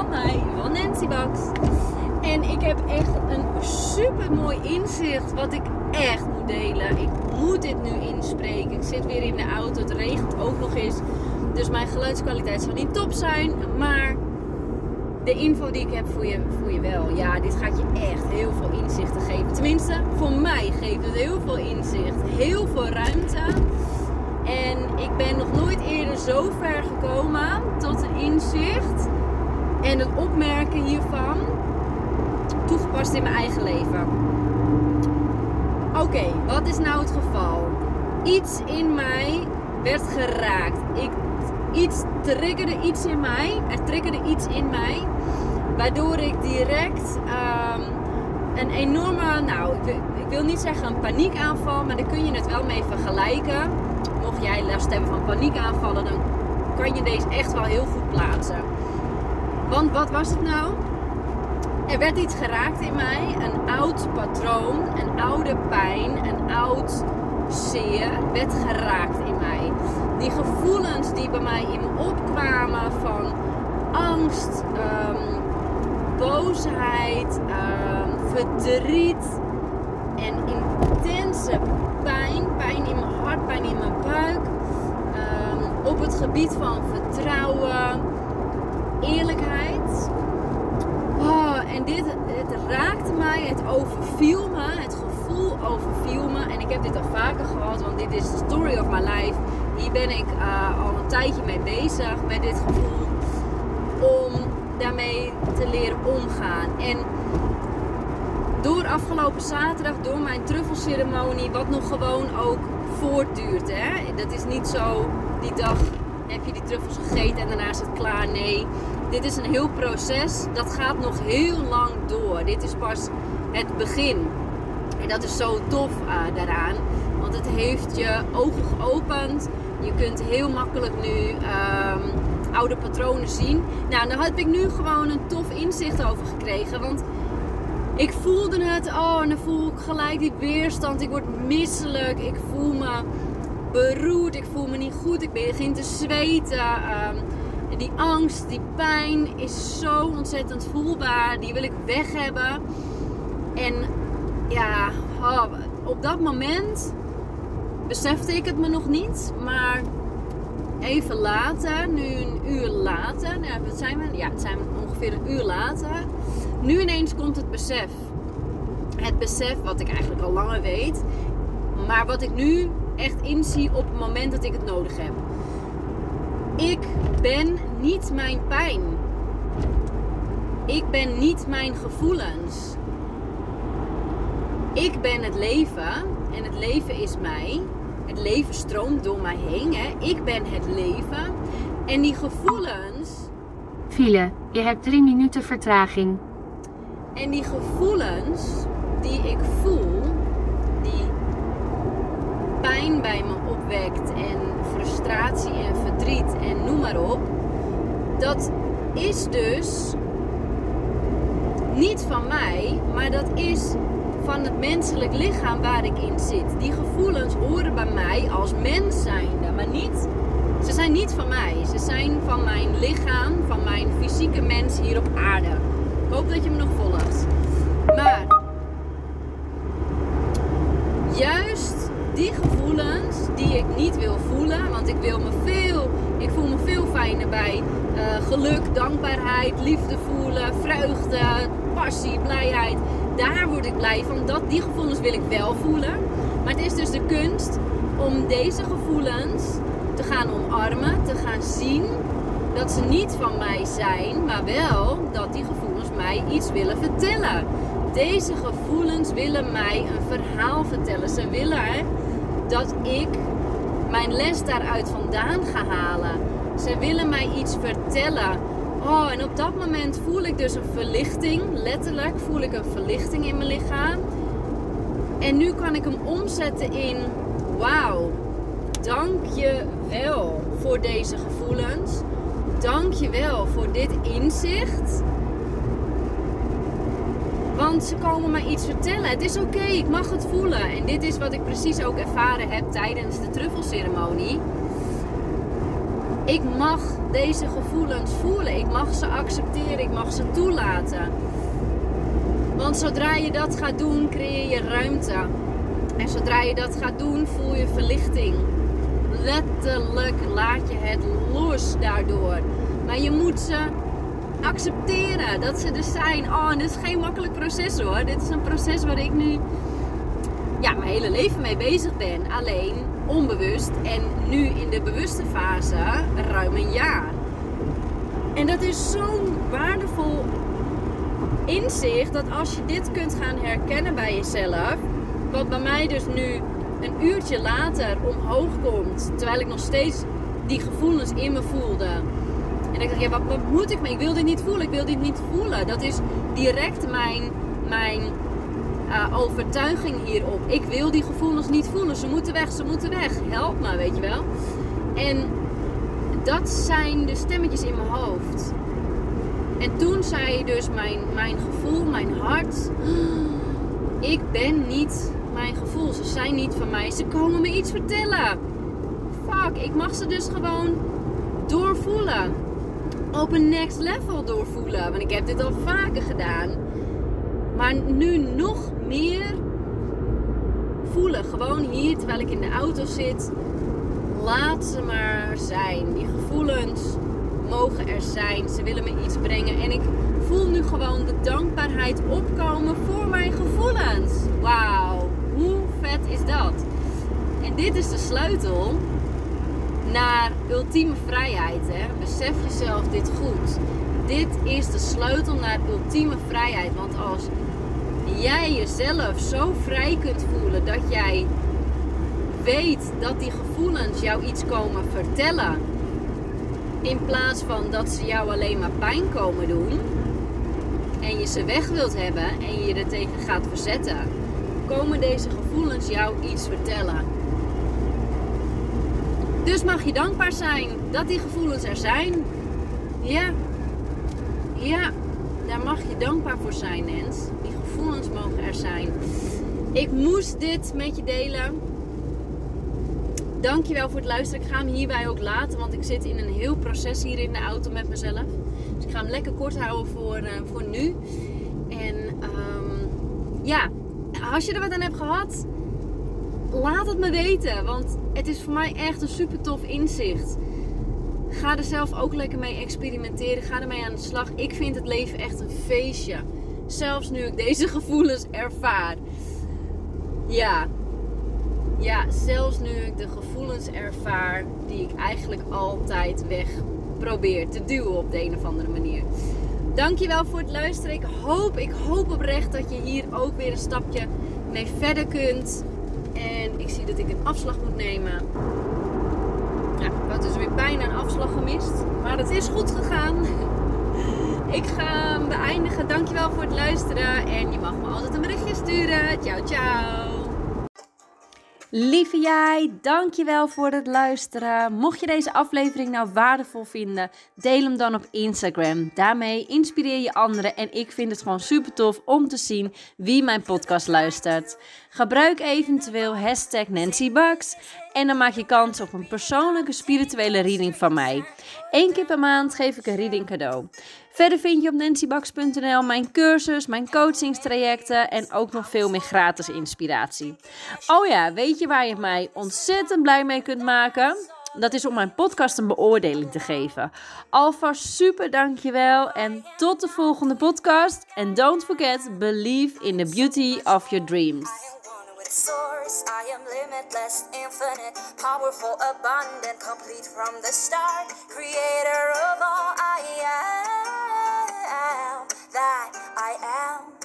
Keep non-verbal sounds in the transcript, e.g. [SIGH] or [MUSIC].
van mij, van Nancy Bax. En ik heb echt een super mooi inzicht wat ik echt moet delen. Ik moet dit nu inspreken. Ik zit weer in de auto, het regent ook nog eens. Dus mijn geluidskwaliteit zal niet top zijn. Maar de info die ik heb voor je, voor je wel. Ja, dit gaat je echt heel veel inzichten geven. Tenminste, voor mij geeft het heel veel inzicht. Heel veel ruimte. En ik ben nog nooit eerder zo ver gekomen tot een inzicht en het opmerken hiervan toegepast in mijn eigen leven. Oké, wat is nou het geval? Iets in mij werd geraakt. Ik, iets triggerde iets in mij. Er triggerde iets in mij. Waardoor ik direct um, een enorme, nou, ik ik wil niet zeggen een paniekaanval, maar daar kun je het wel mee vergelijken. Mocht jij last hebben van paniekaanvallen, dan kan je deze echt wel heel goed plaatsen. Want wat was het nou? Er werd iets geraakt in mij, een oud patroon, een oude pijn, een oud zeer werd geraakt in mij. Die gevoelens die bij mij in me opkwamen van angst, um, boosheid, um, verdriet en intense pijn, pijn in mijn hart, pijn in mijn buik, um, op het gebied van vertrouwen, eerlijkheid. Oh, en dit het raakte mij, het overviel me, het gevoel overviel me. En ik heb dit al vaker gehad, want dit is de story of my life. Hier ben ik uh, al een tijdje mee bezig met dit gevoel. Om daarmee te leren omgaan. En door afgelopen zaterdag, door mijn truffelceremonie, wat nog gewoon ook voortduurt. Hè? Dat is niet zo die dag heb je die truffels gegeten en daarna is het klaar. Nee, dit is een heel proces. Dat gaat nog heel lang door. Dit is pas het begin. En dat is zo tof uh, daaraan. Want het heeft je ogen geopend. Je kunt heel makkelijk nu um, oude patronen zien. Nou, daar heb ik nu gewoon een tof inzicht over gekregen. Want ik voelde het. Oh, en dan voel ik gelijk die weerstand. Ik word misselijk. Ik voel me beroerd. Ik voel me niet goed. Ik begin te zweten. Um, die angst, die pijn is zo ontzettend voelbaar. Die wil ik weg hebben. En ja, oh, op dat moment besefte ik het me nog niet. Maar even later, nu een uur later, nou, wat zijn we? Ja, het zijn ongeveer een uur later. Nu ineens komt het besef. Het besef wat ik eigenlijk al langer weet. Maar wat ik nu echt inzie op het moment dat ik het nodig heb. Ik ben niet mijn pijn. Ik ben niet mijn gevoelens. Ik ben het leven en het leven is mij. Het leven stroomt door mij heen. Hè. Ik ben het leven. En die gevoelens. File, je hebt drie minuten vertraging. En die gevoelens die ik voel, bij me opwekt en frustratie en verdriet en noem maar op. Dat is dus niet van mij, maar dat is van het menselijk lichaam waar ik in zit. Die gevoelens horen bij mij als mens zijnde, maar niet. Ze zijn niet van mij. Ze zijn van mijn lichaam, van mijn fysieke mens hier op aarde. Ik hoop dat je me nog volgt. Maar juist die gevoelens die ik niet wil voelen, want ik wil me veel, ik voel me veel fijner bij uh, geluk, dankbaarheid, liefde voelen, vreugde, passie, blijheid. Daar word ik blij van. Dat, die gevoelens wil ik wel voelen. Maar het is dus de kunst om deze gevoelens te gaan omarmen, te gaan zien dat ze niet van mij zijn, maar wel dat die gevoelens mij iets willen vertellen. Deze gevoelens willen mij een verhaal vertellen. Ze willen dat ik mijn les daaruit vandaan ga halen. Ze willen mij iets vertellen. Oh, en op dat moment voel ik dus een verlichting. Letterlijk voel ik een verlichting in mijn lichaam. En nu kan ik hem omzetten in: wauw, dank je wel voor deze gevoelens. Dank je wel voor dit inzicht. Want ze komen mij iets vertellen. Het is oké, ik mag het voelen. En dit is wat ik precies ook ervaren heb tijdens de truffelceremonie. Ik mag deze gevoelens voelen. Ik mag ze accepteren. Ik mag ze toelaten. Want zodra je dat gaat doen, creëer je ruimte. En zodra je dat gaat doen, voel je verlichting. Letterlijk laat je het los daardoor. Maar je moet ze accepteren dat ze er zijn. Oh, en dit is geen makkelijk proces hoor. Dit is een proces waar ik nu ja, mijn hele leven mee bezig ben. Alleen onbewust en nu in de bewuste fase ruim een jaar. En dat is zo'n waardevol inzicht dat als je dit kunt gaan herkennen bij jezelf, wat bij mij dus nu een uurtje later omhoog komt, terwijl ik nog steeds die gevoelens in me voelde. En ik dacht, ja, wat, moet ik mee? Ik wil dit niet voelen, ik wil dit niet voelen. Dat is direct mijn, mijn uh, overtuiging hierop. Ik wil die gevoelens niet voelen. Ze moeten weg, ze moeten weg. Help me, weet je wel. En dat zijn de stemmetjes in mijn hoofd. En toen zei dus mijn, mijn gevoel, mijn hart. Ik ben niet mijn gevoel. Ze zijn niet van mij. Ze komen me iets vertellen. Fuck, ik mag ze dus gewoon doorvoelen. Op een next level doorvoelen. Want ik heb dit al vaker gedaan. Maar nu nog meer voelen. Gewoon hier terwijl ik in de auto zit. Laat ze maar zijn. Die gevoelens mogen er zijn. Ze willen me iets brengen. En ik voel nu gewoon de dankbaarheid opkomen voor mijn gevoelens. Wauw, hoe vet is dat? En dit is de sleutel naar ultieme vrijheid. Hè? Besef jezelf dit goed. Dit is de sleutel naar ultieme vrijheid. Want als jij jezelf zo vrij kunt voelen dat jij weet dat die gevoelens jou iets komen vertellen. In plaats van dat ze jou alleen maar pijn komen doen. En je ze weg wilt hebben en je er tegen gaat verzetten. Komen deze gevoelens jou iets vertellen. Dus mag je dankbaar zijn dat die gevoelens er zijn. Ja. Ja. Mag je dankbaar voor zijn, Nens. Die gevoelens mogen er zijn. Ik moest dit met je delen. Dankjewel voor het luisteren. Ik ga hem hierbij ook laten, want ik zit in een heel proces hier in de auto met mezelf. Dus ik ga hem lekker kort houden voor, uh, voor nu. En um, ja, als je er wat aan hebt gehad, laat het me weten. Want het is voor mij echt een super tof inzicht. Ga er zelf ook lekker mee experimenteren. Ga ermee aan de slag. Ik vind het leven echt een feestje. Zelfs nu ik deze [LAUGHS] gevoelens ervaar. Ja. Ja, zelfs nu ik de gevoelens ervaar die ik eigenlijk altijd weg probeer te duwen op de een of andere manier. Dankjewel voor het luisteren. Ik hoop, ik hoop oprecht dat je hier ook weer een stapje mee verder kunt. En ik zie dat ik een afslag moet nemen. Ik had dus weer bijna een afslag gemist. Maar het is goed gegaan. [LAUGHS] Ik ga hem beëindigen. Dankjewel voor het luisteren. En je mag me altijd een berichtje sturen. Ciao, ciao. Lieve jij, dankjewel voor het luisteren. Mocht je deze aflevering nou waardevol vinden, deel hem dan op Instagram. Daarmee inspireer je anderen en ik vind het gewoon super tof om te zien wie mijn podcast luistert. Gebruik eventueel hashtag Nancy en dan maak je kans op een persoonlijke spirituele reading van mij. Eén keer per maand geef ik een reading cadeau. Verder vind je op nancybax.nl mijn cursus, mijn coachingstrajecten en ook nog veel meer gratis inspiratie. Oh ja, weet je waar je mij ontzettend blij mee kunt maken. Dat is om mijn podcast een beoordeling te geven. Alvast super dankjewel en tot de volgende podcast. En don't forget, believe in the beauty of your dreams. source. I am limitless, infinite, powerful, abundant, complete from the start. Creator of all I am, that I am.